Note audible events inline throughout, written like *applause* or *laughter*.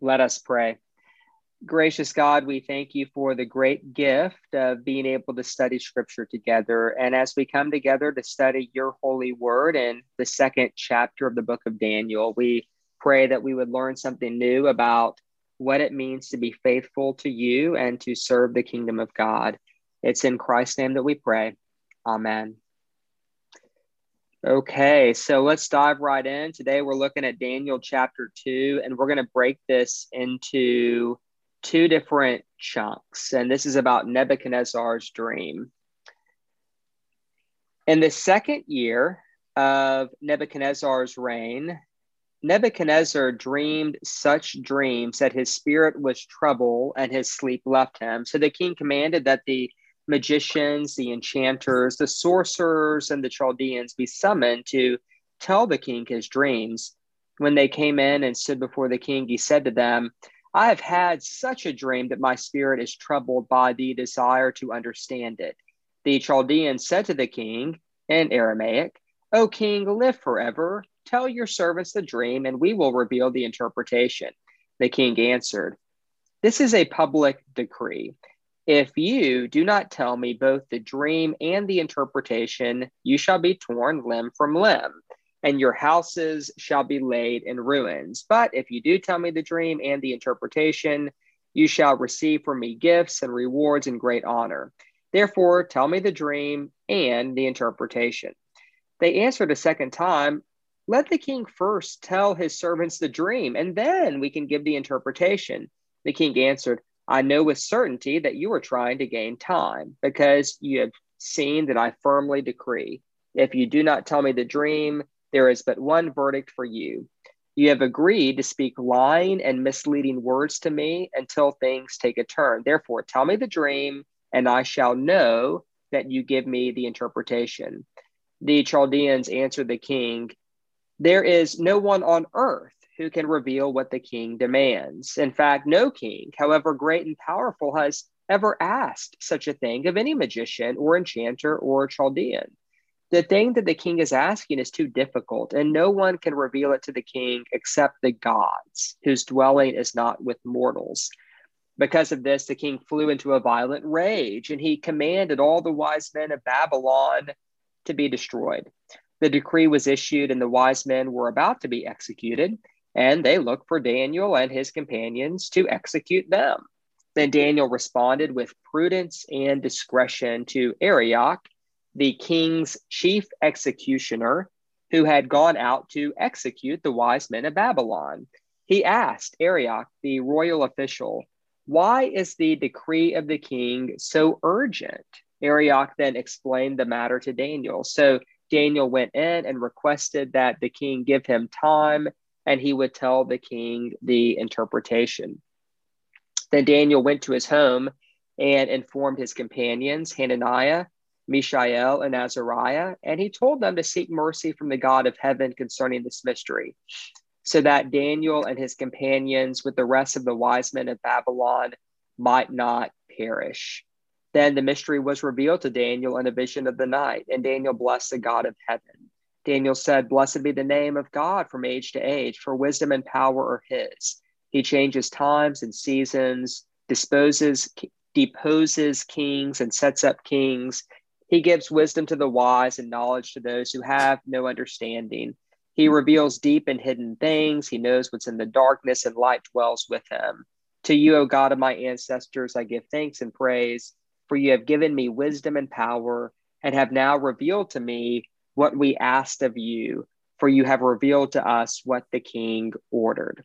Let us pray. Gracious God, we thank you for the great gift of being able to study scripture together. And as we come together to study your holy word in the second chapter of the book of Daniel, we pray that we would learn something new about what it means to be faithful to you and to serve the kingdom of God. It's in Christ's name that we pray. Amen. Okay, so let's dive right in. Today we're looking at Daniel chapter 2, and we're going to break this into two different chunks. And this is about Nebuchadnezzar's dream. In the second year of Nebuchadnezzar's reign, Nebuchadnezzar dreamed such dreams that his spirit was troubled and his sleep left him. So the king commanded that the magicians, the enchanters, the sorcerers, and the Chaldeans be summoned to tell the king his dreams. When they came in and stood before the king, he said to them, I have had such a dream that my spirit is troubled by the desire to understand it. The Chaldeans said to the king in Aramaic, O king, live forever. Tell your servants the dream, and we will reveal the interpretation. The king answered, This is a public decree if you do not tell me both the dream and the interpretation, you shall be torn limb from limb, and your houses shall be laid in ruins. But if you do tell me the dream and the interpretation, you shall receive from me gifts and rewards and great honor. Therefore, tell me the dream and the interpretation. They answered a second time, Let the king first tell his servants the dream, and then we can give the interpretation. The king answered, I know with certainty that you are trying to gain time because you have seen that I firmly decree. If you do not tell me the dream, there is but one verdict for you. You have agreed to speak lying and misleading words to me until things take a turn. Therefore, tell me the dream, and I shall know that you give me the interpretation. The Chaldeans answered the king, There is no one on earth who can reveal what the king demands. In fact, no king, however great and powerful, has ever asked such a thing of any magician or enchanter or Chaldean. The thing that the king is asking is too difficult, and no one can reveal it to the king except the gods, whose dwelling is not with mortals. Because of this, the king flew into a violent rage, and he commanded all the wise men of Babylon to be destroyed. The decree was issued, and the wise men were about to be executed and they looked for Daniel and his companions to execute them. Then Daniel responded with prudence and discretion to Arioch, the king's chief executioner, who had gone out to execute the wise men of Babylon. He asked Arioch, the royal official, Why is the decree of the king so urgent? Arioch then explained the matter to Daniel. So Daniel went in and requested that the king give him time and he would tell the king the interpretation. Then Daniel went to his home and informed his companions, Hananiah, Mishael, and Azariah, and he told them to seek mercy from the God of heaven concerning this mystery, so that Daniel and his companions, with the rest of the wise men of Babylon, might not perish. Then the mystery was revealed to Daniel in a vision of the night, and Daniel blessed the God of heaven. Daniel said, Blessed be the name of God from age to age, for wisdom and power are his. He changes times and seasons, disposes, deposes kings, and sets up kings. He gives wisdom to the wise and knowledge to those who have no understanding. He reveals deep and hidden things. He knows what's in the darkness, and light dwells with him. To you, O God of my ancestors, I give thanks and praise, for you have given me wisdom and power, and have now revealed to me what we asked of you, for you have revealed to us what the king ordered.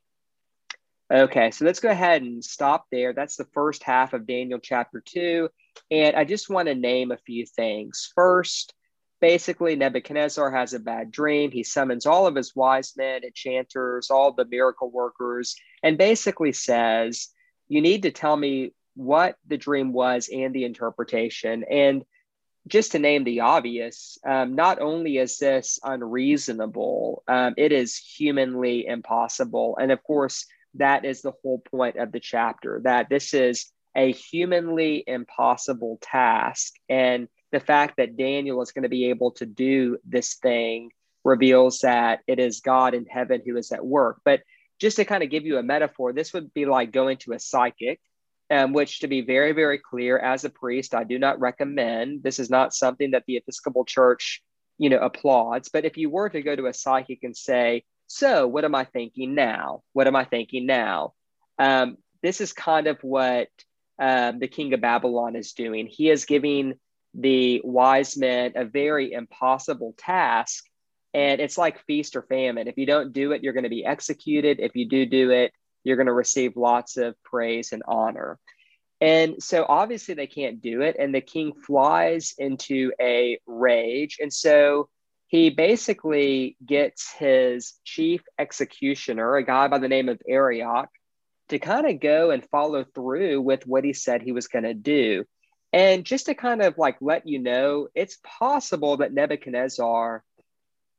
Okay, so let's go ahead and stop there. That's the first half of Daniel chapter 2. And I just want to name a few things. First, basically, Nebuchadnezzar has a bad dream. He summons all of his wise men, enchanters, all the miracle workers, and basically says, You need to tell me what the dream was and the interpretation. And just to name the obvious, um, not only is this unreasonable, um, it is humanly impossible. And of course, that is the whole point of the chapter that this is a humanly impossible task. And the fact that Daniel is going to be able to do this thing reveals that it is God in heaven who is at work. But just to kind of give you a metaphor, this would be like going to a psychic, um, which, to be very, very clear, as a priest, I do not recommend. This is not something that the Episcopal Church, you know, applauds. But if you were to go to a psychic and say, "So, what am I thinking now? What am I thinking now?" Um, this is kind of what um, the king of Babylon is doing. He is giving the wise men a very impossible task and it's like feast or famine. If you don't do it, you're going to be executed. If you do do it, you're going to receive lots of praise and honor. And so obviously they can't do it. And the king flies into a rage. And so he basically gets his chief executioner, a guy by the name of Arioch, to kind of go and follow through with what he said he was going to do. And just to kind of like let you know, it's possible that Nebuchadnezzar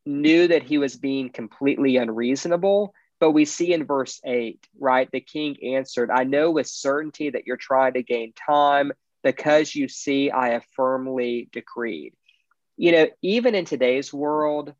knew that he was being completely unreasonable. But we see in verse 8, right? The king answered, I know with certainty that you're trying to gain time because you see I have firmly decreed. You know, even in today's world,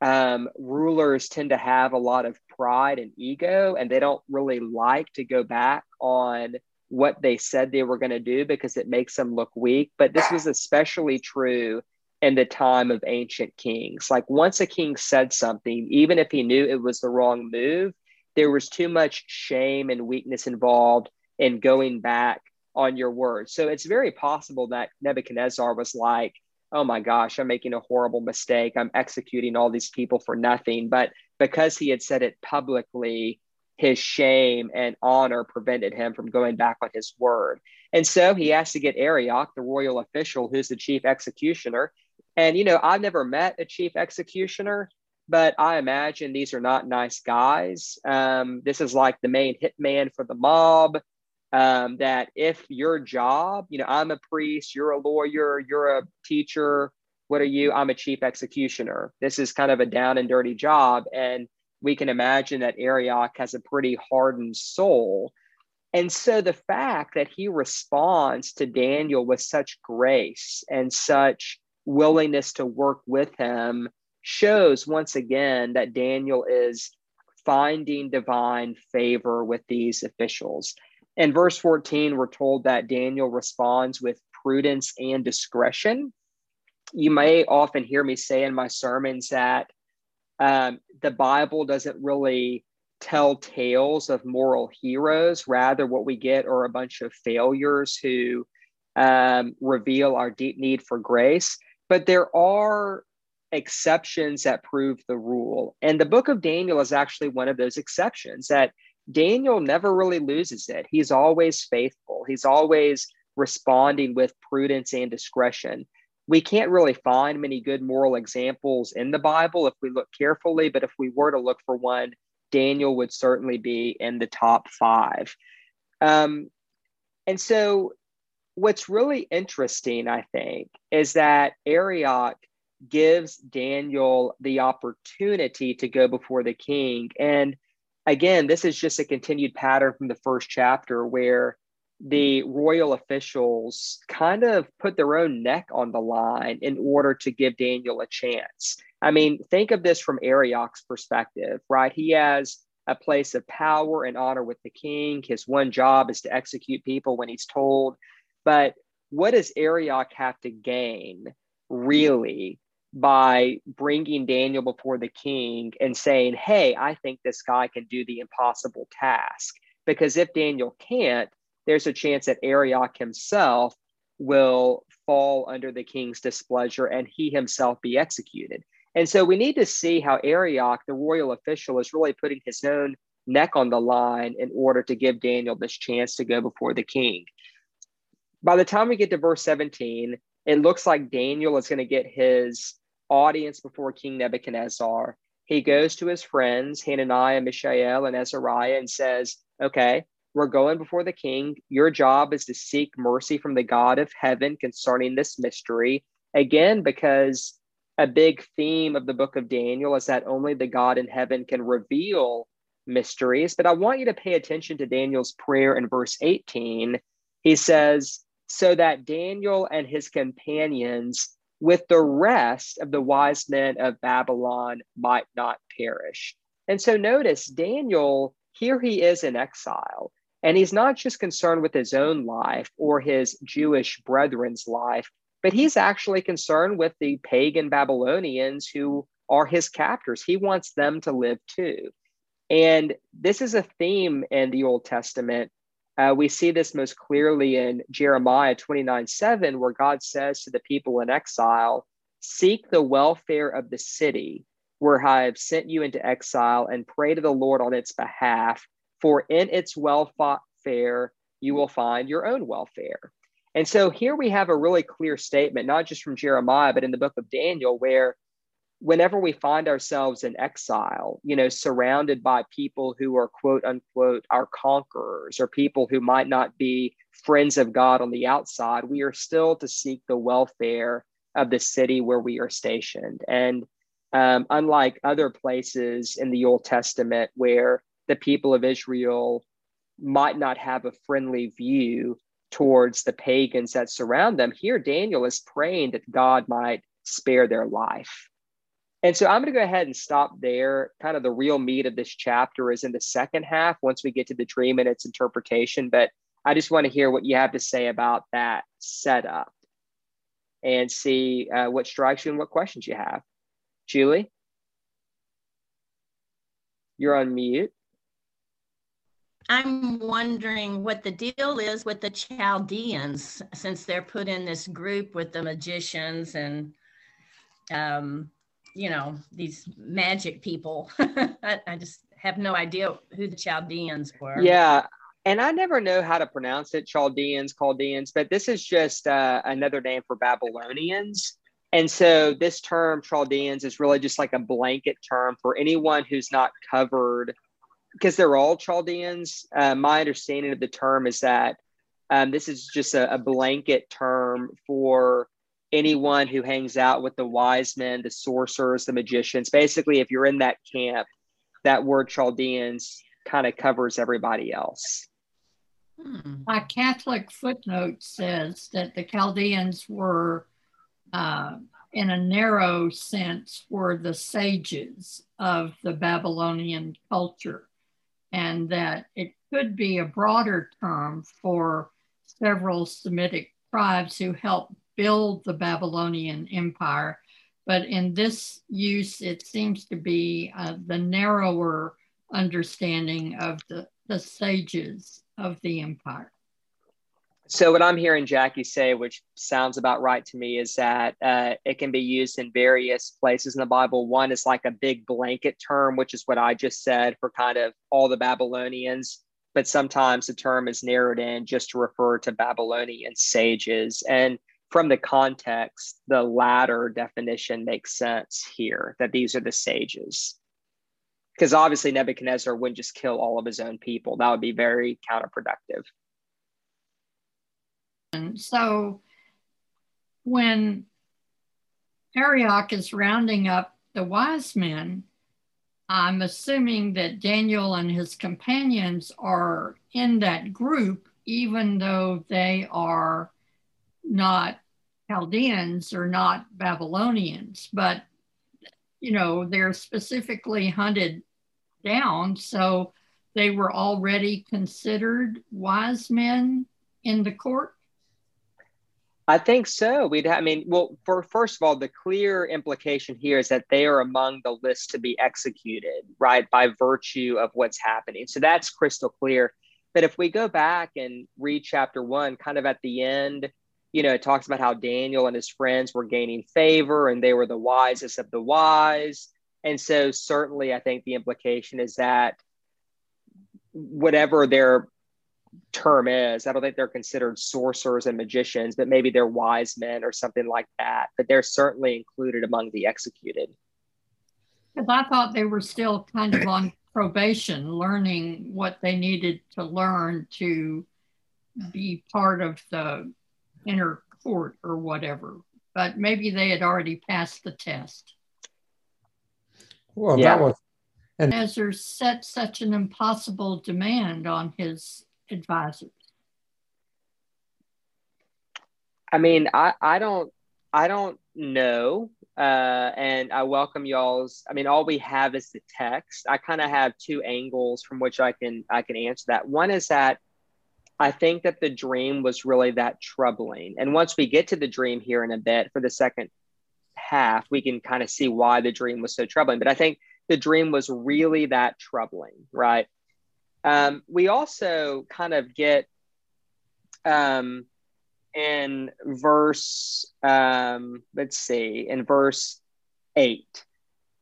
um, rulers tend to have a lot of pride and ego, and they don't really like to go back on what they said they were going to do because it makes them look weak. But this was especially true in the time of ancient kings. Like once a king said something, even if he knew it was the wrong move, there was too much shame and weakness involved in going back on your word. So it's very possible that Nebuchadnezzar was like, oh my gosh, I'm making a horrible mistake. I'm executing all these people for nothing. But because he had said it publicly, his shame and honor prevented him from going back on his word. And so he has to get Arioch, the royal official who's the chief executioner, and, you know, I've never met a chief executioner, but I imagine these are not nice guys. Um, this is like the main hitman for the mob. Um, that if your job, you know, I'm a priest, you're a lawyer, you're a teacher, what are you? I'm a chief executioner. This is kind of a down and dirty job. And we can imagine that Arioch has a pretty hardened soul. And so the fact that he responds to Daniel with such grace and such willingness to work with him shows once again that Daniel is finding divine favor with these officials. In verse 14, we're told that Daniel responds with prudence and discretion. You may often hear me say in my sermons that um, the Bible doesn't really tell tales of moral heroes. Rather, what we get are a bunch of failures who um, reveal our deep need for grace. But there are exceptions that prove the rule. And the book of Daniel is actually one of those exceptions that Daniel never really loses it. He's always faithful, he's always responding with prudence and discretion. We can't really find many good moral examples in the Bible if we look carefully, but if we were to look for one, Daniel would certainly be in the top five. Um, and so what's really interesting, I think, is that Arioch gives Daniel the opportunity to go before the king. And again, this is just a continued pattern from the first chapter where the royal officials kind of put their own neck on the line in order to give Daniel a chance. I mean, think of this from Arioch's perspective, right? He has a place of power and honor with the king. His one job is to execute people when he's told. But what does Arioch have to gain really by bringing Daniel before the king and saying, Hey, I think this guy can do the impossible task? Because if Daniel can't, there's a chance that Arioch himself will fall under the king's displeasure and he himself be executed. And so we need to see how Arioch, the royal official, is really putting his own neck on the line in order to give Daniel this chance to go before the king by the time we get to verse 17, it looks like Daniel is going to get his audience before King Nebuchadnezzar. He goes to his friends, Hananiah, Mishael, and Azariah, and says, Okay, we're going before the king. Your job is to seek mercy from the God of heaven concerning this mystery. Again, because a big theme of the book of Daniel is that only the God in heaven can reveal mysteries. But I want you to pay attention to Daniel's prayer in verse 18. He says, so that Daniel and his companions, with the rest of the wise men of Babylon, might not perish. And so notice Daniel here he is in exile. And he's not just concerned with his own life or his Jewish brethren's life, but he's actually concerned with the pagan Babylonians who are his captors. He wants them to live too. And this is a theme in the Old Testament. Uh, we see this most clearly in Jeremiah 29 7, where God says to the people in exile, Seek the welfare of the city where I have sent you into exile and pray to the Lord on its behalf, for in its welfare you will find your own welfare. And so here we have a really clear statement, not just from Jeremiah, but in the book of Daniel, where whenever we find ourselves in exile, you know, surrounded by people who are quote unquote our conquerors or people who might not be friends of God on the outside, we are still to seek the welfare of the city where we are stationed. And um, unlike other places in the Old Testament where the people of Israel might not have a friendly view towards the pagans that surround them, here Daniel is praying that God might spare their life. And so I'm going to go ahead and stop there. Kind of the real meat of this chapter is in the second half once we get to the dream and its interpretation. But I just want to hear what you have to say about that setup and see uh, what strikes you and what questions you have. Julie, you're on mute. I'm wondering what the deal is with the Chaldeans since they're put in this group with the magicians and, um, you know, these magic people. *laughs* I, I, just have no idea who the Chaldeans were. Yeah. And I never know how to pronounce it, Chaldeans, Chaldeans, but this is just uh, another name for Babylonians. And so this term, Chaldeans, is really just like a blanket term for anyone who's not covered because they're all Chaldeans. Uh, my understanding of the term is that um, this is just a, a, blanket term for anyone who hangs out with the wise men, the sorcerers, the magicians. Basically, if you're in that camp, that word Chaldeans kind of covers everybody else. Hmm. My Catholic footnote says that the Chaldeans were, uh, in a narrow sense, were the sages of the Babylonian culture and that it could be a broader term for several Semitic tribes who helped build the Babylonian Empire. But in this use, it seems to be uh, the narrower understanding of the, the sages of the empire. So what I'm hearing Jackie say, which sounds about right to me, is that uh, it can be used in various places in the Bible. One is like a big blanket term, which is what I just said for kind of all the Babylonians. But sometimes the term is narrowed in just to refer to Babylonian sages. And from the context, the latter definition makes sense here that these are the sages. Because obviously Nebuchadnezzar wouldn't just kill all of his own people. That would be very counterproductive. And so when Arioch is rounding up the wise men, I'm assuming that Daniel and his companions are in that group, even though they are not Chaldeans are not Babylonians, but you know, they're specifically hunted down. So they were already considered wise men in the court. I think so. We'd, I mean, well, for first of all, the clear implication here is that they are among the list to be executed, right, by virtue of what's happening. So that's crystal clear. But if we go back and read chapter one, kind of at the end, you know, it talks about how Daniel and his friends were gaining favor and they were the wisest of the wise. And so, certainly, I think the implication is that whatever their term is. I don't think they're considered sorcerers and magicians, but maybe they're wise men or something like that. But they're certainly included among the executed. Because I thought they were still kind of on probation, learning what they needed to learn to be part of the inner court or whatever. But maybe they had already passed the test. Well, yeah. that was. And Ezra set such an impossible demand on his advisors? I mean, I, I don't I don't know uh, and I welcome y'all's. I mean, all we have is the text. I kind of have two angles from which I can I can answer that. One is that I think that the dream was really that troubling, and once we get to the dream here in a bit for the second half, we can kind of see why the dream was so troubling. But I think the dream was really that troubling, right? Um, we also kind of get um, in verse, um, let's see, in verse eight,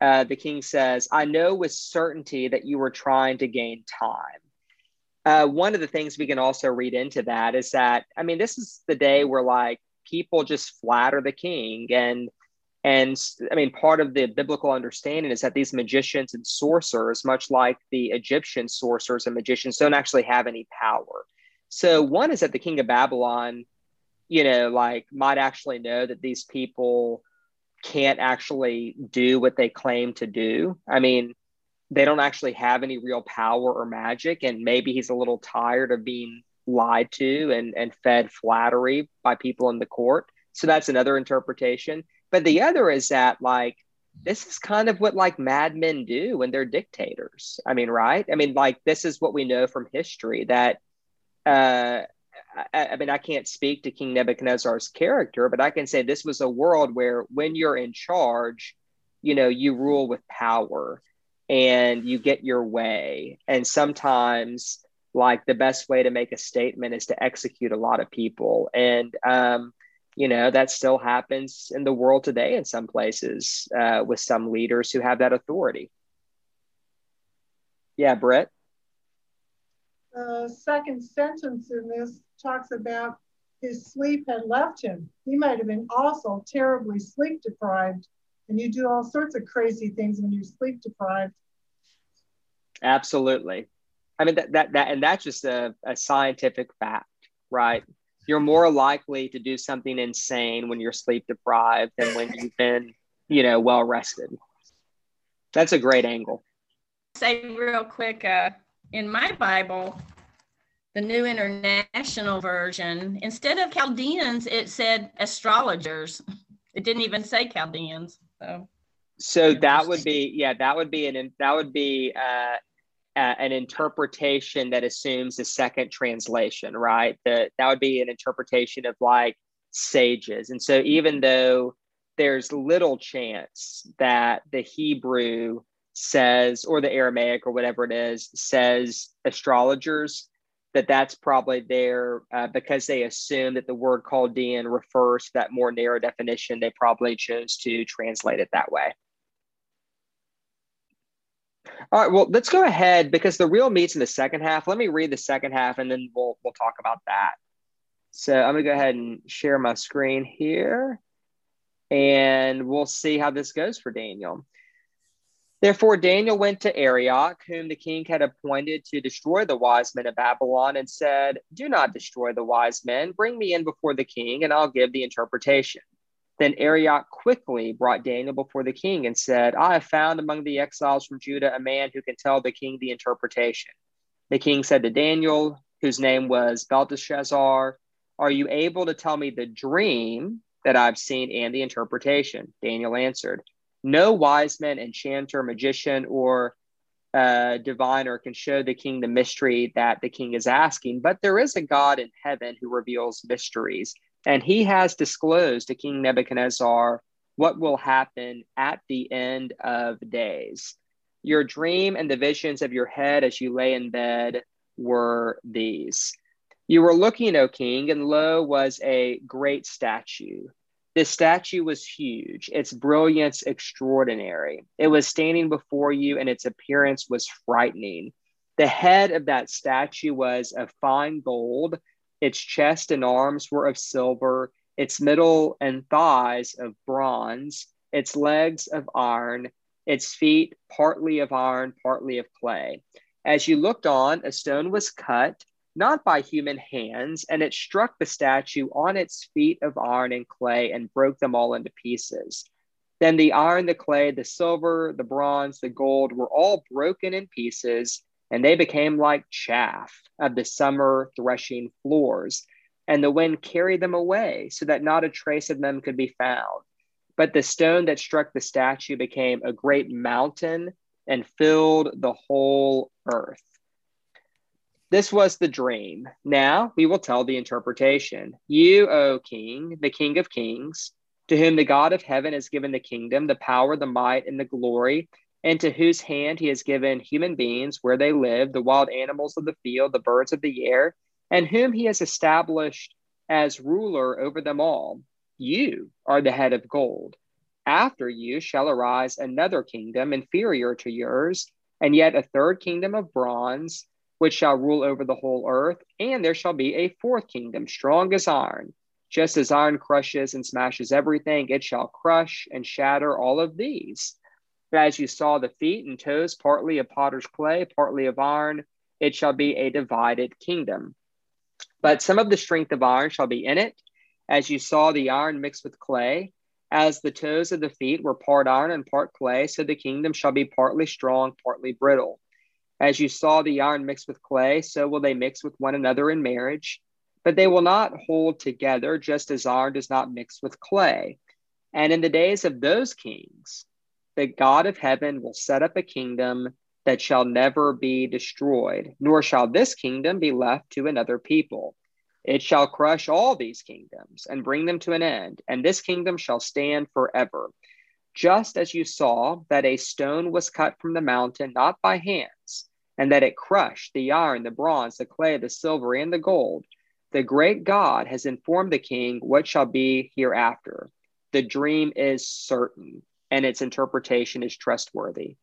uh, the king says, I know with certainty that you were trying to gain time. Uh, one of the things we can also read into that is that, I mean, this is the day where like people just flatter the king and and I mean, part of the biblical understanding is that these magicians and sorcerers, much like the Egyptian sorcerers and magicians, don't actually have any power. So, one is that the king of Babylon you know, like might actually know that these people can't actually do what they claim to do. I mean, they don't actually have any real power or magic, and maybe he's a little tired of being lied to and, and fed flattery by people in the court. So that's another interpretation. But the other is that, like, this is kind of what like madmen do when they're dictators. I mean, right? I mean, like, this is what we know from history that uh, I, I, mean, I can't speak to King Nebuchadnezzar's character, but I can say this was a world where when you're in charge, you know, you rule with power and you get your way. And sometimes, like, the best way to make a statement is to execute a lot of people. And, um, you know, that still happens in the world today in some places uh, with some leaders who have that authority. Yeah, Brett? The second sentence in this talks about his sleep had left him. He might have been also terribly sleep deprived, and you do all sorts of crazy things when you're sleep deprived. Absolutely. I mean that that, that and that's just a, a scientific fact, right? You're more likely to do something insane when you're sleep deprived than when you've been, you know, well rested. That's a great angle. Say real quick, uh, in my Bible, the New International Version, instead of Chaldeans, it said astrologers. It didn't even say Chaldeans. So, so that would be yeah, that would be an that would be uh, uh, an interpretation that assumes a second translation, right? That that would be an interpretation of like sages, and so even though there's little chance that the Hebrew says, or the Aramaic or whatever it is, says astrologers, that that's probably there uh, because they assume that the word Chaldean refers to that more narrow definition. They probably chose to translate it that way. All right, well, let's go ahead because the real meat's in the second half. Let me read the second half and then we'll we'll talk about that. So I'm gonna go ahead and share my screen here and we'll see how this goes for Daniel. Therefore, Daniel went to Arioch, whom the king had appointed to destroy the wise men of Babylon, and said, Do not destroy the wise men. Bring me in before the king, and I'll give the interpretation. Then Arioch quickly brought Daniel before the king and said, I have found among the exiles from Judah a man who can tell the king the interpretation. The king said to Daniel, whose name was Belteshazzar, Are you able to tell me the dream that I've seen and the interpretation? Daniel answered, no wise man, enchanter, magician, or uh, diviner can show the king the mystery that the king is asking, but there is a God in heaven who reveals mysteries. And he has disclosed to King Nebuchadnezzar what will happen at the end of days. Your dream and the visions of your head as you lay in bed were these. You were looking, O king, and lo was a great statue this statue was huge, its brilliance extraordinary. It was standing before you, and its appearance was frightening. The head of that statue was of fine gold, its chest and arms were of silver, its middle and thighs of bronze, its legs of iron, its feet partly of iron, partly of clay. As you looked on, a stone was cut not by human hands, and it struck the statue on its feet of iron and clay and broke them all into pieces. Then the iron, the clay, the silver, the bronze, the gold were all broken in pieces, and they became like chaff of the summer threshing floors. And the wind carried them away, so that not a trace of them could be found. But the stone that struck the statue became a great mountain and filled the whole earth. This was the dream. Now we will tell the interpretation. You, O king, the king of kings, to whom the God of heaven has given the kingdom, the power, the might, and the glory, and to whose hand he has given human beings where they live, the wild animals of the field, the birds of the air, and whom he has established as ruler over them all. You are the head of gold. After you shall arise another kingdom inferior to yours, and yet a third kingdom of bronze which shall rule over the whole earth, and there shall be a fourth kingdom, strong as iron. Just as iron crushes and smashes everything, it shall crush and shatter all of these. As you saw the feet and toes, partly of potter's clay, partly of iron, it shall be a divided kingdom. But some of the strength of iron shall be in it, as you saw the iron mixed with clay. As the toes of the feet were part iron and part clay, so the kingdom shall be partly strong, partly brittle. As you saw the iron mixed with clay, so will they mix with one another in marriage, but they will not hold together, just as iron does not mix with clay. And in the days of those kings, the God of heaven will set up a kingdom that shall never be destroyed, nor shall this kingdom be left to another people. It shall crush all these kingdoms and bring them to an end, and this kingdom shall stand forever. Just as you saw that a stone was cut from the mountain, not by hands, and that it crushed the iron, the bronze, the clay, the silver, and the gold. The great God has informed the king what shall be hereafter. The dream is certain, and its interpretation is trustworthy.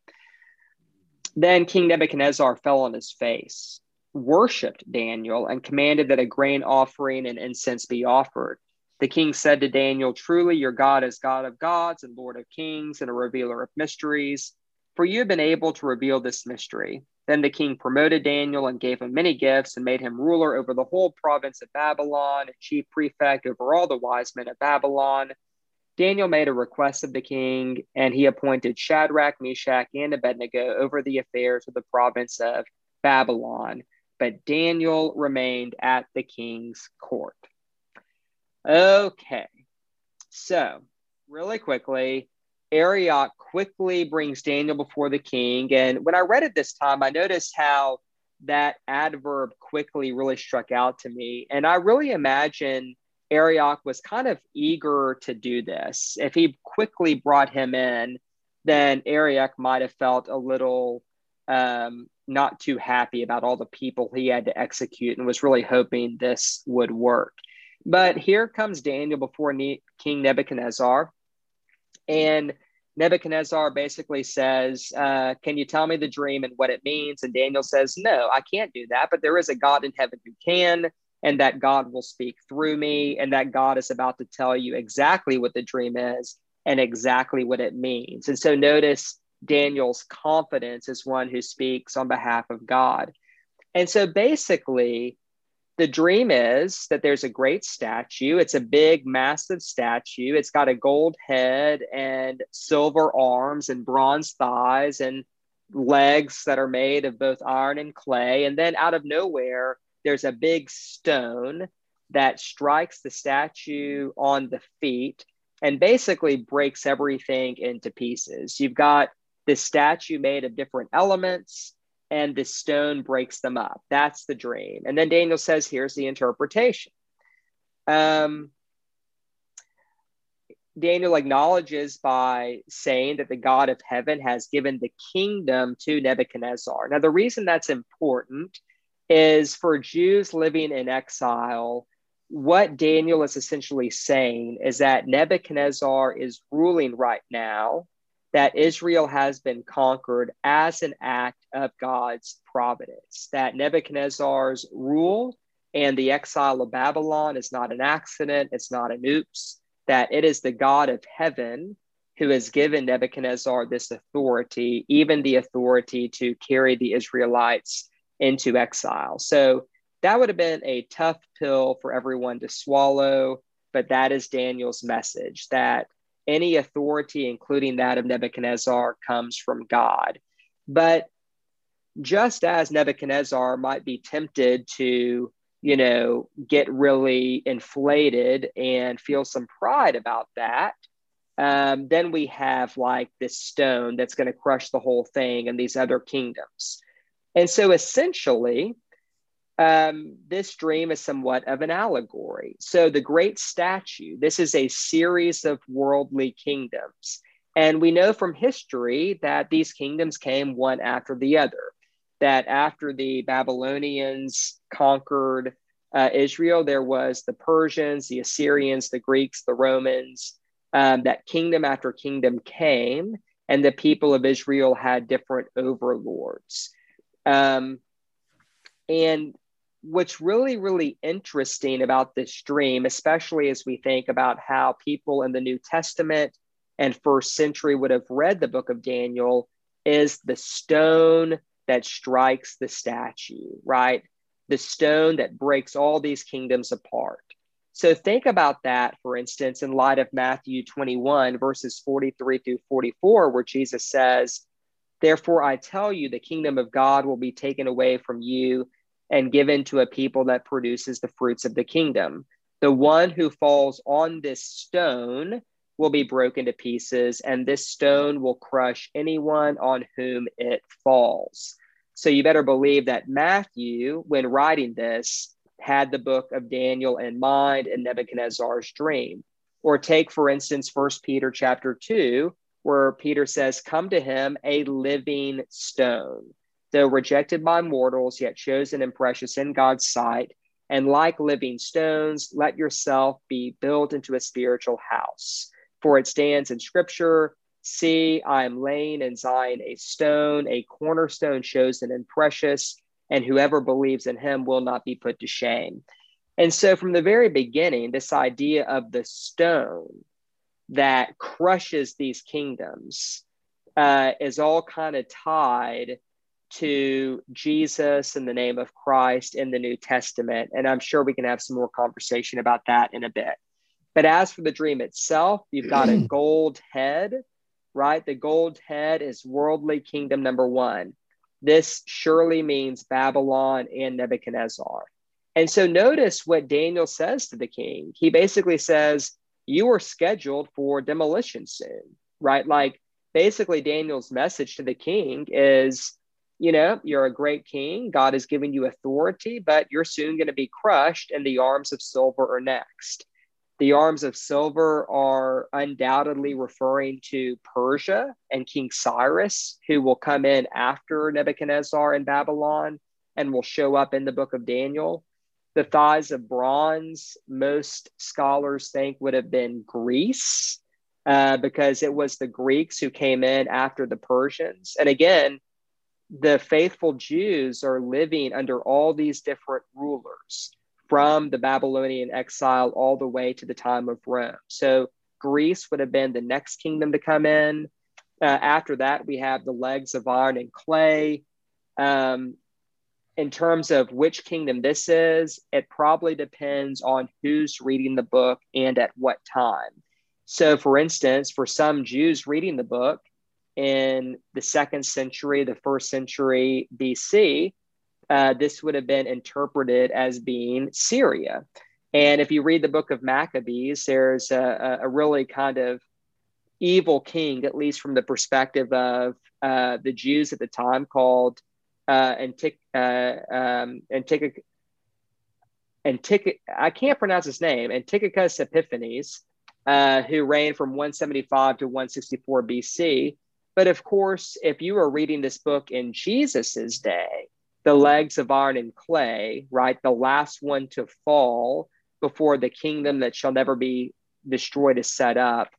Then King Nebuchadnezzar fell on his face, worshiped Daniel, and commanded that a grain offering and incense be offered. The king said to Daniel, Truly, your God is God of gods and Lord of kings and a revealer of mysteries, for you have been able to reveal this mystery. Then the king promoted Daniel and gave him many gifts and made him ruler over the whole province of Babylon and chief prefect over all the wise men of Babylon. Daniel made a request of the king, and he appointed Shadrach, Meshach, and Abednego over the affairs of the province of Babylon. But Daniel remained at the king's court. Okay, so really quickly, Arioch quickly brings Daniel before the king. And when I read it this time, I noticed how that adverb quickly really struck out to me. And I really imagine Arioch was kind of eager to do this. If he quickly brought him in, then Arioch might have felt a little um, not too happy about all the people he had to execute and was really hoping this would work. But here comes Daniel before ne- King Nebuchadnezzar. And Nebuchadnezzar basically says, uh, Can you tell me the dream and what it means? And Daniel says, No, I can't do that, but there is a God in heaven who can, and that God will speak through me, and that God is about to tell you exactly what the dream is and exactly what it means. And so notice Daniel's confidence as one who speaks on behalf of God. And so basically, the dream is that there's a great statue. It's a big, massive statue. It's got a gold head and silver arms and bronze thighs and legs that are made of both iron and clay. And then out of nowhere, there's a big stone that strikes the statue on the feet and basically breaks everything into pieces. You've got this statue made of different elements and the stone breaks them up. That's the dream. And then Daniel says, here's the interpretation. Um, Daniel acknowledges by saying that the God of heaven has given the kingdom to Nebuchadnezzar. Now, the reason that's important is for Jews living in exile, what Daniel is essentially saying is that Nebuchadnezzar is ruling right now that Israel has been conquered as an act of God's providence, that Nebuchadnezzar's rule and the exile of Babylon is not an accident, it's not an oops, that it is the God of heaven who has given Nebuchadnezzar this authority, even the authority to carry the Israelites into exile. So that would have been a tough pill for everyone to swallow, but that is Daniel's message that any authority, including that of Nebuchadnezzar, comes from God. But just as Nebuchadnezzar might be tempted to, you know, get really inflated and feel some pride about that, um, then we have like this stone that's going to crush the whole thing and these other kingdoms. And so essentially, um, this dream is somewhat of an allegory. So the great statue, this is a series of worldly kingdoms. And we know from history that these kingdoms came one after the other. That after the Babylonians conquered uh, Israel, there was the Persians, the Assyrians, the Greeks, the Romans. Um, that kingdom after kingdom came, and the people of Israel had different overlords. Um, and what's really, really interesting about this dream, especially as we think about how people in the New Testament and first century would have read the book of Daniel, is the stone that strikes the statue, right? The stone that breaks all these kingdoms apart. So think about that, for instance, in light of Matthew 21, verses 43 through 44, where Jesus says, Therefore, I tell you, the kingdom of God will be taken away from you and given to a people that produces the fruits of the kingdom. The one who falls on this stone will be broken to pieces, and this stone will crush anyone on whom it falls. So you better believe that Matthew, when writing this, had the book of Daniel in mind and Nebuchadnezzar's dream. Or take, for instance, First Peter chapter 2, where Peter says, Come to him a living stone, though rejected by mortals, yet chosen and precious in God's sight. And like living stones, let yourself be built into a spiritual house. For it stands in scripture See, I am laying in Zion a stone, a cornerstone chosen and precious and whoever believes in him will not be put to shame. And so, from the very beginning, this idea of the stone that crushes these kingdoms uh, is all kind of tied to Jesus and the name of Christ in the New Testament. And I'm sure we can have some more conversation about that in a bit. But as for the dream itself, you've got a *clears throat* gold head, right? The gold head is worldly kingdom number one. This surely means Babylon and Nebuchadnezzar. And so notice what Daniel says to the king. He basically says, You are scheduled for demolition soon, right? Like basically, Daniel's message to the king is, You know, you're a great king. God has given you authority, but you're soon going to be crushed, and the arms of silver are next. The arms of silver are undoubtedly referring to Persia and King Cyrus, who will come in after Nebuchadnezzar in Babylon and will show up in the book of Daniel. The thighs of bronze, most scholars think would have been Greece, uh, because it was the Greeks who came in after the Persians. And again, the faithful Jews are living under all these different rulers from the Babylonian exile all the way to the time of Rome. So Greece would have been the next kingdom to come in. Uh, after that, we have the legs of iron and clay. Um, in terms of which kingdom this is, it probably depends on who's reading the book and at what time. So, for instance, for some Jews reading the book in the second century, the first century BC, uh, this would have been interpreted as being Syria. And if you read the book of Maccabees, there's a, a really kind of evil king, at least from the perspective of uh, the Jews at the time, called uh, Antic, uh, um, Antic, Antic, I can't pronounce his name, Antiochus Epiphanes, uh, who reigned from 175 to 164 BC. But of course, if you were reading this book in Jesus's day, the legs of iron and clay, right? The last one to fall before the kingdom that shall never be destroyed is set up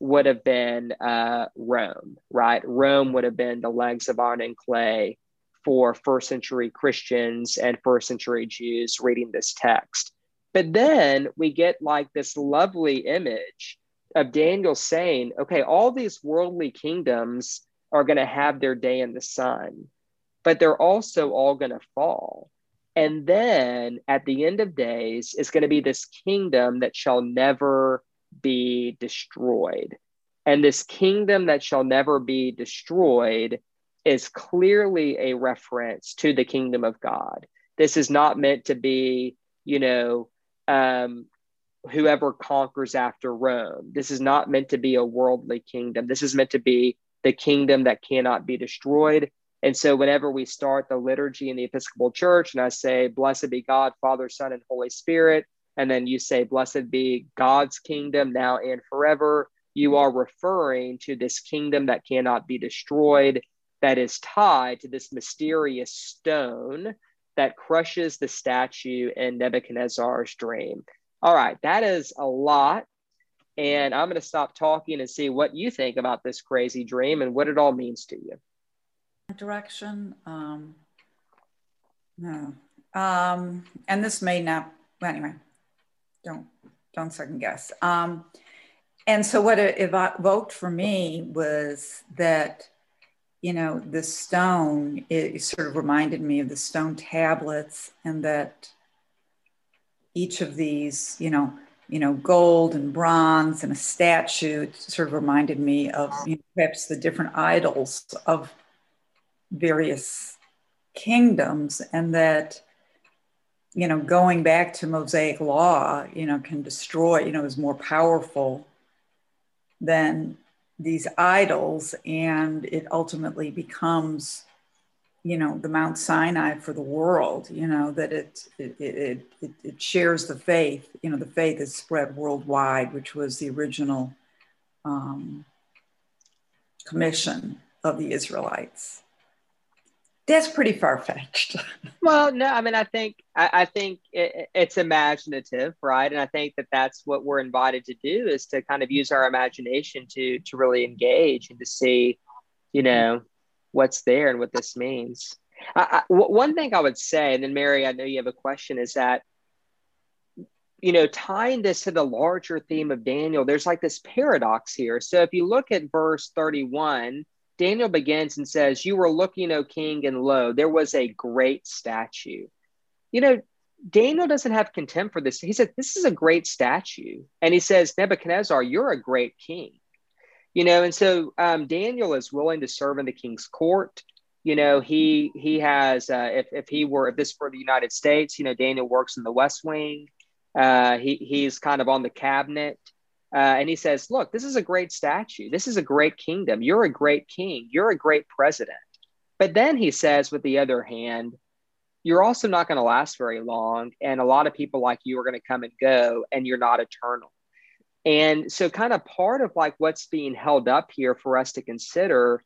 would have been uh, Rome, right? Rome would have been the legs of iron and clay for first century Christians and first century Jews reading this text. But then we get like this lovely image of Daniel saying, okay, all these worldly kingdoms are going to have their day in the sun but they're also all going to fall. And then at the end of days, it's going to be this kingdom that shall never be destroyed. And this kingdom that shall never be destroyed is clearly a reference to the kingdom of God. This is not meant to be, you know, um, whoever conquers after Rome. This is not meant to be a worldly kingdom. This is meant to be the kingdom that cannot be destroyed. And so, whenever we start the liturgy in the Episcopal Church, and I say, Blessed be God, Father, Son, and Holy Spirit, and then you say, Blessed be God's kingdom now and forever, you are referring to this kingdom that cannot be destroyed, that is tied to this mysterious stone that crushes the statue in Nebuchadnezzar's dream. All right, that is a lot. And I'm going to stop talking and see what you think about this crazy dream and what it all means to you. Direction. Um, no. Um, and this may not, well, anyway, don't, don't second guess. Um, and so what it evoked for me was that you know the stone it sort of reminded me of the stone tablets and that each of these you know you know gold and bronze and a statue sort of reminded me of you know, perhaps the different idols of various kingdoms and that you know going back to mosaic law you know can destroy you know is more powerful than these idols and it ultimately becomes you know the mount sinai for the world you know that it it, it it, it shares the faith you know the faith is spread worldwide which was the original um, commission of the israelites. That's pretty far-fetched. *laughs* Well no i mean i think i, I think it, it's imaginative right? And i think that that's what we're invited to do is to kind of use our imagination to to really engage and to see you know what's there and what this means one thing i would say and then mary i know you have a question is that you know tying this to the larger theme of daniel there's like this paradox here so if you look at verse 31 Daniel begins and says, You were looking, O king, and lo, there was a great statue. You know, Daniel doesn't have contempt for this. He said, This is a great statue. And he says, Nebuchadnezzar, you're a great king. You know, and so um, Daniel is willing to serve in the king's court. You know, he he has uh, if if he were if this were the United States, you know, Daniel works in the West Wing. Uh, he he's kind of on the cabinet. Uh, and he says, Look, this is a great statue. This is a great kingdom. You're a great king. You're a great president. But then he says, with the other hand, you're also not going to last very long. And a lot of people like you are going to come and go, and you're not eternal. And so, kind of part of like what's being held up here for us to consider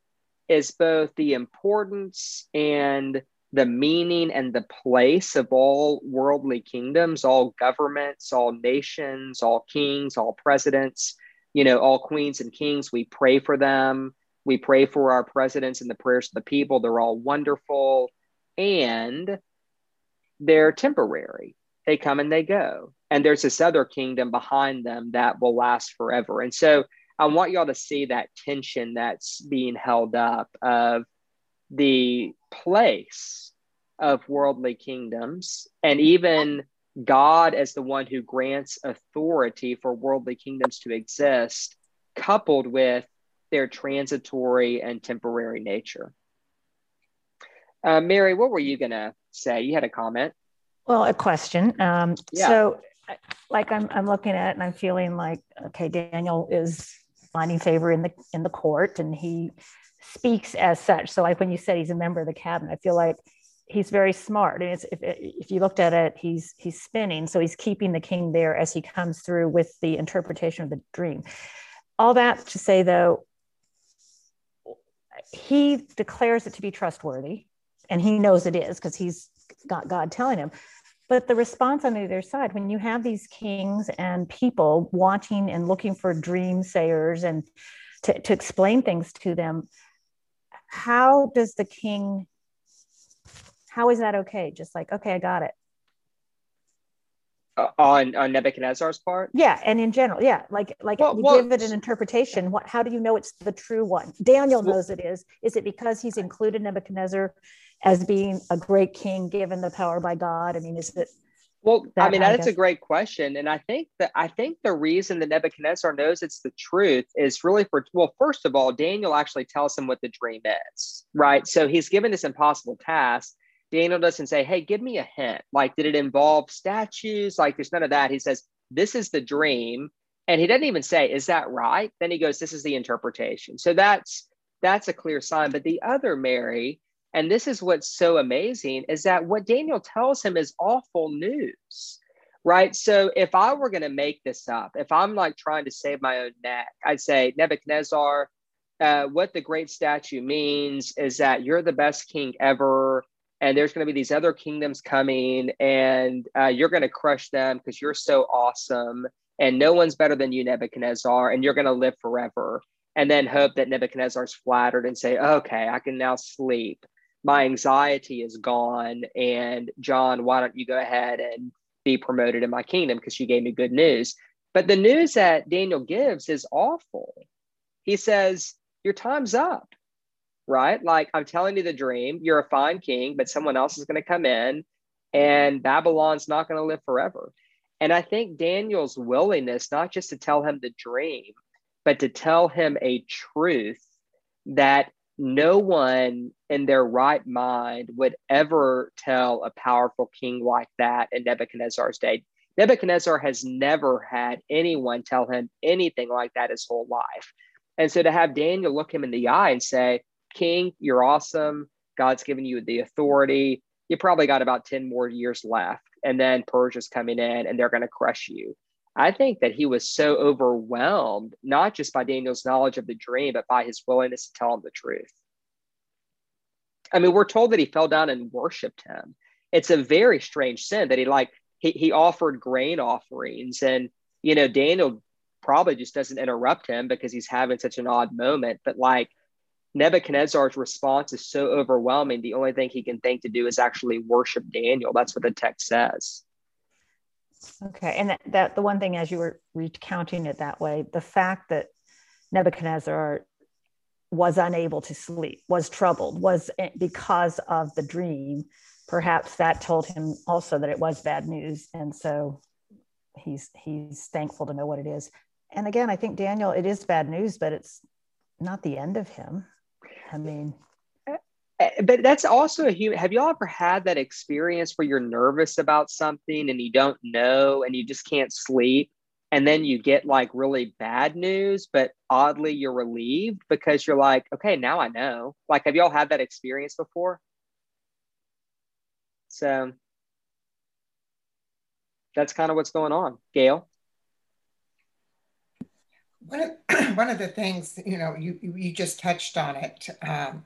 is both the importance and the meaning and the place of all worldly kingdoms, all governments, all nations, all kings, all presidents, you know, all queens and kings. We pray for them. We pray for our presidents and the prayers of the people. They're all wonderful and they're temporary. They come and they go. And there's this other kingdom behind them that will last forever. And so I want y'all to see that tension that's being held up of the place of worldly kingdoms and even God as the one who grants authority for worldly kingdoms to exist, coupled with their transitory and temporary nature. Uh, Mary, what were you going to say? You had a comment. Well, a question. Um, yeah. So, like I'm, I'm looking at it and I'm feeling like, okay, Daniel is finding favor in the in the court, and he speaks as such. So like when you said he's a member of the cabinet, I feel like he's very smart. And it's, if, if you looked at it, he's he's spinning, so he's keeping the king there as he comes through with the interpretation of the dream. All that to say, though, he declares it to be trustworthy, and he knows it is because he's got God telling him. But the response on the other side, when you have these kings and people wanting and looking for dream sayers and to, to explain things to them, how does the king how is that okay? Just like okay i got it. Uh, on on nebuchadnezzar's part? Yeah and in general yeah like like well, you well, give it an interpretation. What how do you know it's the true one? Daniel well, knows it is. Is it because he's included nebuchadnezzar as being a great king given the power by god i mean is it well, I mean, that's a great question. And I think that I think the reason that Nebuchadnezzar knows it's the truth is really for, well, first of all, Daniel actually tells him what the dream is, right? So he's given this impossible task. Daniel doesn't say, hey, give me a hint. Like, did it involve statues? Like, there's none of that. He says, this is the dream. And he doesn't even say, is that right? Then he goes, this is the interpretation. So that's that's a clear sign. But the other Mary, and this is what's so amazing, is that what Daniel tells him is awful news. Right. So if I were going to make this up, if I'm like trying to save my own neck, I'd say, Nebuchadnezzar, uh, what the great statue means is that you're the best king ever and there's going to be these other kingdoms coming and uh, you're going to crush them because you're so awesome and no one's better than you nebuchadnezzar and you're going to live forever and then hope that nebuchadnezzar's flattered and say okay i can now sleep my anxiety is gone. And john why don't you go ahead and be promoted in my kingdom? Because you gave me good news. But the news that daniel gives is awful. He says your time's up right? Like I'm telling you the dream, you're a fine king, but someone else is going to come in and Babylon's not going to live forever. And I think Daniel's willingness, not just to tell him the dream, but to tell him a truth that no one in their right mind would ever tell a powerful king like that in Nebuchadnezzar's day. Nebuchadnezzar has never had anyone tell him anything like that his whole life. And so to have Daniel look him in the eye and say, king, you're awesome. God's given you the authority. You probably got about 10 more years left. And then Persia's coming in and they're going to crush you. I think that he was so overwhelmed, not just by Daniel's knowledge of the dream, but by his willingness to tell him the truth. I mean, we're told that he fell down and worshiped him. It's a very strange sin that he like he, he offered grain offerings and you know Daniel probably just doesn't interrupt him because he's having such an odd moment but like Nebuchadnezzar's response is so overwhelming. The only thing he can think to do is actually worship Daniel. That's what the text says. Okay. And that, that the one thing as you were recounting it that way, the fact that Nebuchadnezzar was unable to sleep, was troubled, was because of the dream, perhaps that told him also that it was bad news. And so he's he's thankful to know what it is. And again, I think Daniel, it is bad news, but it's not the end of him. I mean, but that's also a human. Have y'all ever had that experience where you're nervous about something and you don't know and you just can't sleep? And then you get like really bad news, but oddly you're relieved because you're like, okay, now I know. Like, have y'all had that experience before? So that's kind of what's going on. Gail? One of, *clears throat* one of the things, you know, you, you just touched on it. Um,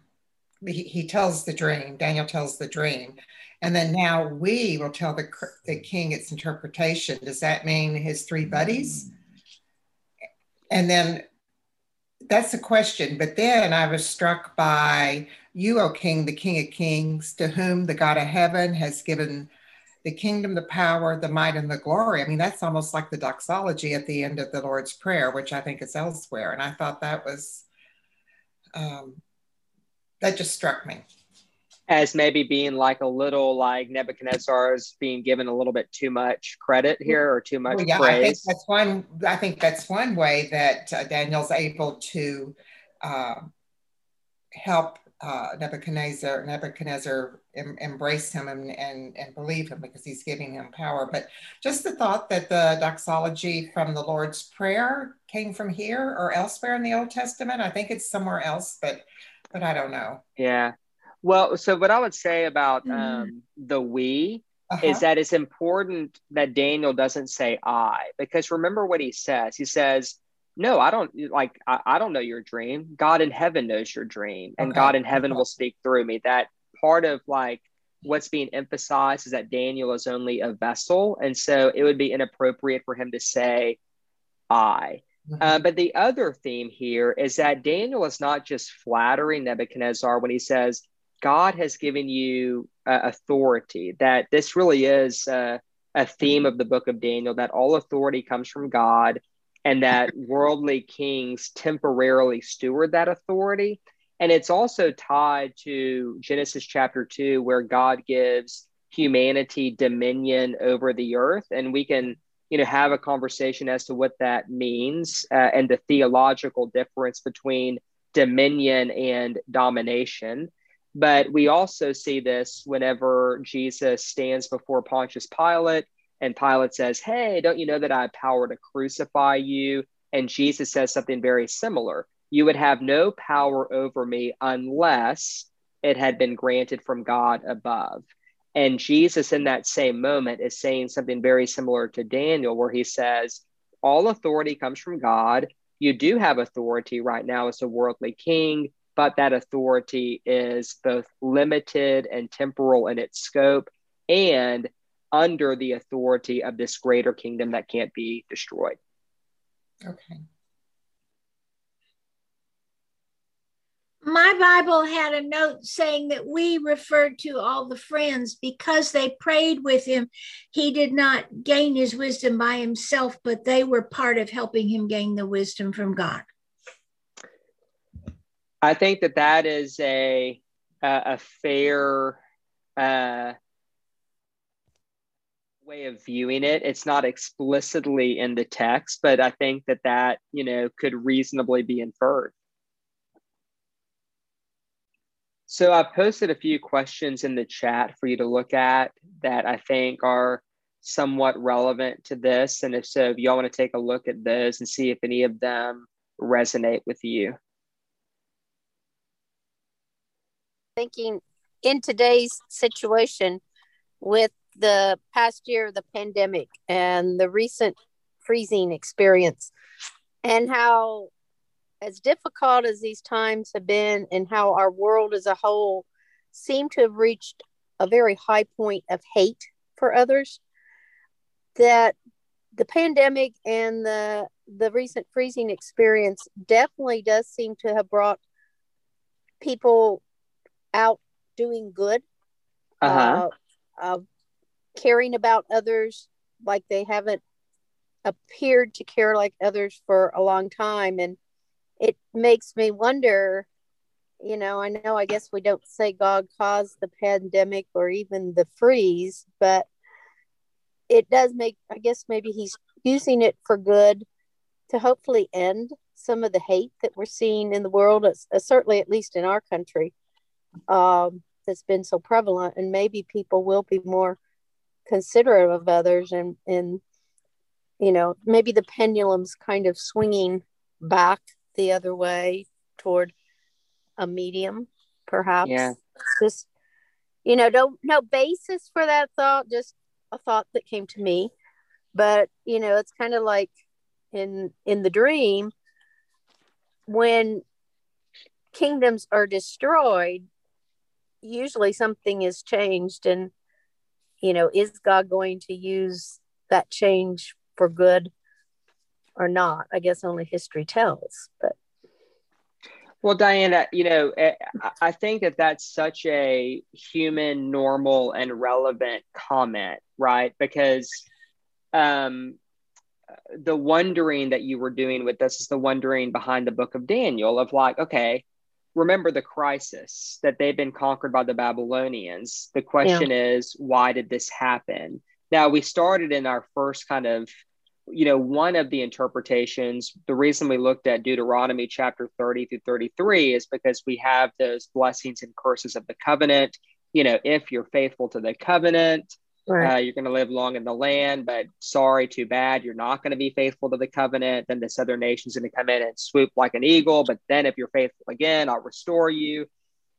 he, he tells the dream, Daniel tells the dream. And then now we will tell the, the king its interpretation. Does that mean his three buddies? And then that's a question. But then I was struck by you, O king, the king of kings, to whom the God of heaven has given the kingdom, the power, the might, and the glory. I mean, that's almost like the doxology at the end of the Lord's Prayer, which I think is elsewhere. And I thought that was, um, that just struck me. As maybe being like a little like Nebuchadnezzar's being given a little bit too much credit here or too much well, yeah, praise. I think that's one. I think that's one way that uh, Daniel's able to uh, help uh, Nebuchadnezzar, Nebuchadnezzar em, embrace him and, and, and believe him because he's giving him power. But just the thought that the doxology from the Lord's Prayer came from here or elsewhere in the Old Testament. I think it's somewhere else, but but I don't know. Yeah. Well, so what I would say about mm-hmm. um, the we uh-huh. is that it's important that Daniel doesn't say I because remember what he says. He says, no i don't like I, I, don't know your dream god in heaven knows your dream and okay. god in heaven okay. will speak through me that part of like what's being emphasized is that daniel is only a vessel and so it would be inappropriate for him to say i. uh, but the other theme here is that daniel is not just flattering nebuchadnezzar when he says god has given you uh, authority that this really is uh, a theme of the book of daniel that all authority comes from god and that *laughs* worldly kings temporarily steward that authority. And it's also tied to Genesis chapter 2, where God gives humanity dominion over the earth. And we can, you know, have a conversation as to what that means uh, and the theological difference between dominion and domination. But we also see this whenever Jesus stands before Pontius Pilate and Pilate says, Hey, don't you know that I have power to crucify you? And Jesus says something very similar. You would have no power over me unless it had been granted from God above. And Jesus, in that same moment, is saying something very similar to Daniel, where he says, All authority comes from God. You do have authority right now as a worldly king, but that authority is both limited and temporal in its scope and under the authority of this greater kingdom that can't be destroyed. Okay. My Bible had a note saying that we referred to all the friends because they prayed with him. He did not gain his wisdom by himself, but they were part of helping him gain the wisdom from God. I think that that is a a, a fair uh, way of viewing it. It's not explicitly in the text, but I think that that, you know, could reasonably be inferred. So I've posted a few questions in the chat for you to look at that I think are somewhat relevant to this. And if so, if y'all want to take a look at those and see if any of them resonate with you. Thinking in today's situation with the past year of the pandemic and the recent freezing experience and how as difficult as these times have been and how our world as a whole seem to have reached a very high point of hate for others that the pandemic and the the recent freezing experience definitely does seem to have brought people out doing good uh-huh. uh, caring about others like they haven't appeared to care like others for a long time and it makes me wonder you know i know i guess we don't say god caused the pandemic or even the freeze but it does make i guess maybe he's using it for good to hopefully end some of the hate that we're seeing in the world uh, certainly at least in our country um, that's been so prevalent. And maybe people will be more considerate of others and and you know maybe the pendulum's kind of swinging back the other way toward a medium perhaps. Yeah. Just you know no no basis for that thought just a thought that came to me. But you know it's kind of like in in the dream when kingdoms are destroyed usually something is changed and you know, is God going to use that change for good or not? I guess only history tells. But well, Diana, you know, eh, I think that that's such a human, normal, and relevant comment, right? Because um, the wondering that you were doing with this is the wondering behind the book of Daniel of like, okay, remember the crisis that they've been conquered by the Babylonians. The question yeah. is, why did this happen? Now, we started in our first kind of, you know, one of the interpretations. The reason we looked at Deuteronomy chapter 30 through 33 is because we have those blessings and curses of the covenant. You know, if you're faithful to the covenant, Right. Uh, you're going to live long in the land, but sorry, too bad. You're not going to be faithful to the covenant. Then this other nation's going to come in and swoop like an eagle. But then if you're faithful again, I'll restore you.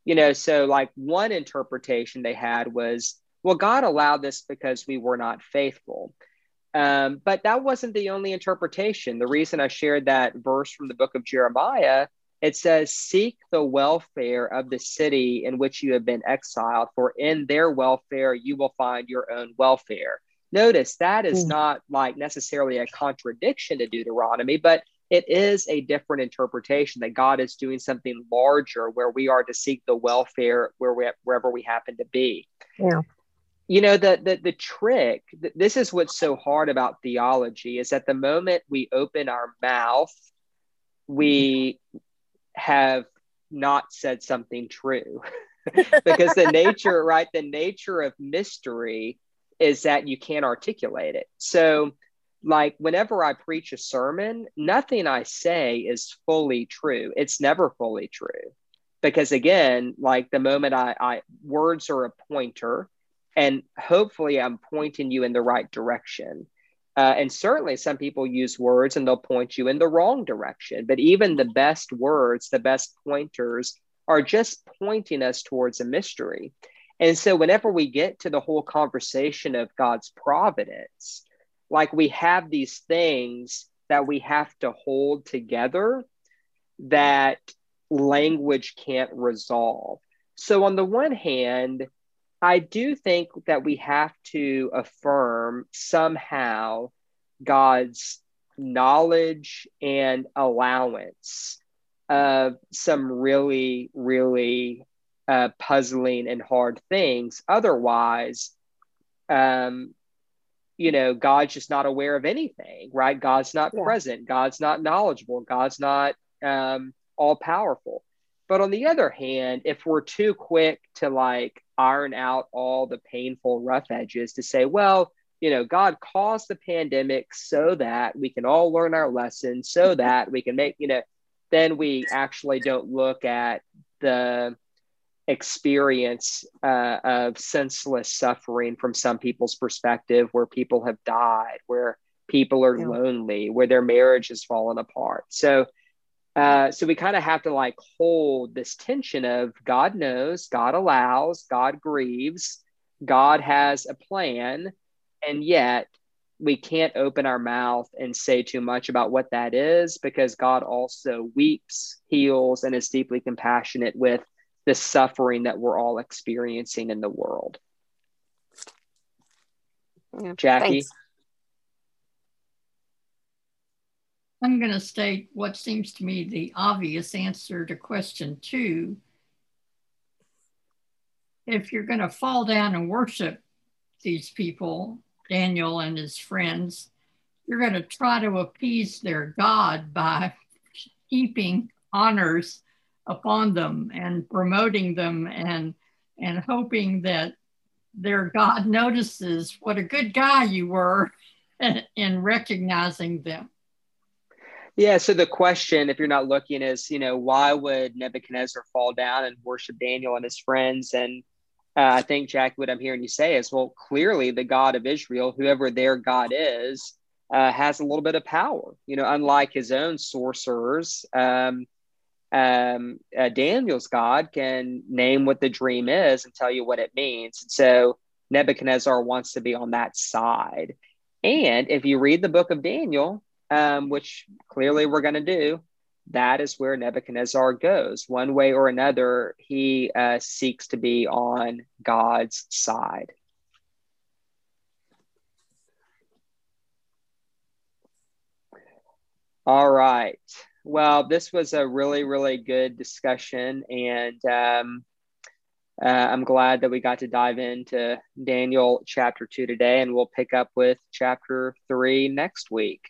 You know, so like one interpretation they had was, well, God allowed this because we were not faithful. Um, but that wasn't the only interpretation. The reason I shared that verse from the book of Jeremiah it says, Seek the welfare of the city in which you have been exiled, for in their welfare you will find your own welfare. Notice that is mm. not like necessarily a contradiction to Deuteronomy, but it is a different interpretation that God is doing something larger where we are to seek the welfare where we, wherever we happen to be. Yeah. You know, the, the, the trick, this is what's so hard about theology is at the moment we open our mouth, we have not said something true. *laughs* Because the nature right the nature of mystery is that you can't articulate it. So like whenever i preach a sermon nothing i say is fully true. It's never fully true. Because again like the moment i, I words are a pointer and hopefully I'm pointing you in the right direction. Uh, and certainly, some people use words and they'll point you in the wrong direction. But even the best words, the best pointers, are just pointing us towards a mystery. And so, whenever we get to the whole conversation of God's providence, like we have these things that we have to hold together that language can't resolve. So, on the one hand, I do think that we have to affirm somehow God's knowledge and allowance of some really, really uh, puzzling and hard things. Otherwise, um, you know, God's just not aware of anything, right? God's not yeah. present. God's not knowledgeable. God's not um, all powerful. But on the other hand, if we're too quick to like iron out all the painful rough edges to say, well, you know, God caused the pandemic so that we can all learn our lessons, so *laughs* that we can make, you know, then we actually don't look at the experience uh, of senseless suffering from some people's perspective, where people have died, where people are yeah. lonely, where their marriage has fallen apart. So, uh, so we kind of have to like hold this tension of God knows, God allows, God grieves, God has a plan, and yet we can't open our mouth and say too much about what that is because God also weeps, heals, and is deeply compassionate with the suffering that we're all experiencing in the world. Yeah, Jackie. Thanks. I'm going to state what seems to me the obvious answer to question two. If you're going to fall down and worship these people, Daniel and his friends, you're going to try to appease their God by *laughs* heaping honors upon them and promoting them and and hoping that their God notices what a good guy you were *laughs* in recognizing them. Yeah. So the question, if you're not looking, is you know why would Nebuchadnezzar fall down and worship Daniel and his friends? And uh, I think Jack, what I'm hearing you say is, well, clearly the God of Israel, whoever their God is, uh, has a little bit of power. You know, unlike his own sorcerers, um, um, uh, Daniel's God can name what the dream is and tell you what it means. And so Nebuchadnezzar wants to be on that side. And if you read the book of Daniel, um, which clearly we're going to do, that is where Nebuchadnezzar goes. One way or another, he uh, seeks to be on God's side. All right. Well, this was a really, really good discussion. And um, uh, I'm glad that we got to dive into Daniel chapter two today. And we'll pick up with chapter three next week.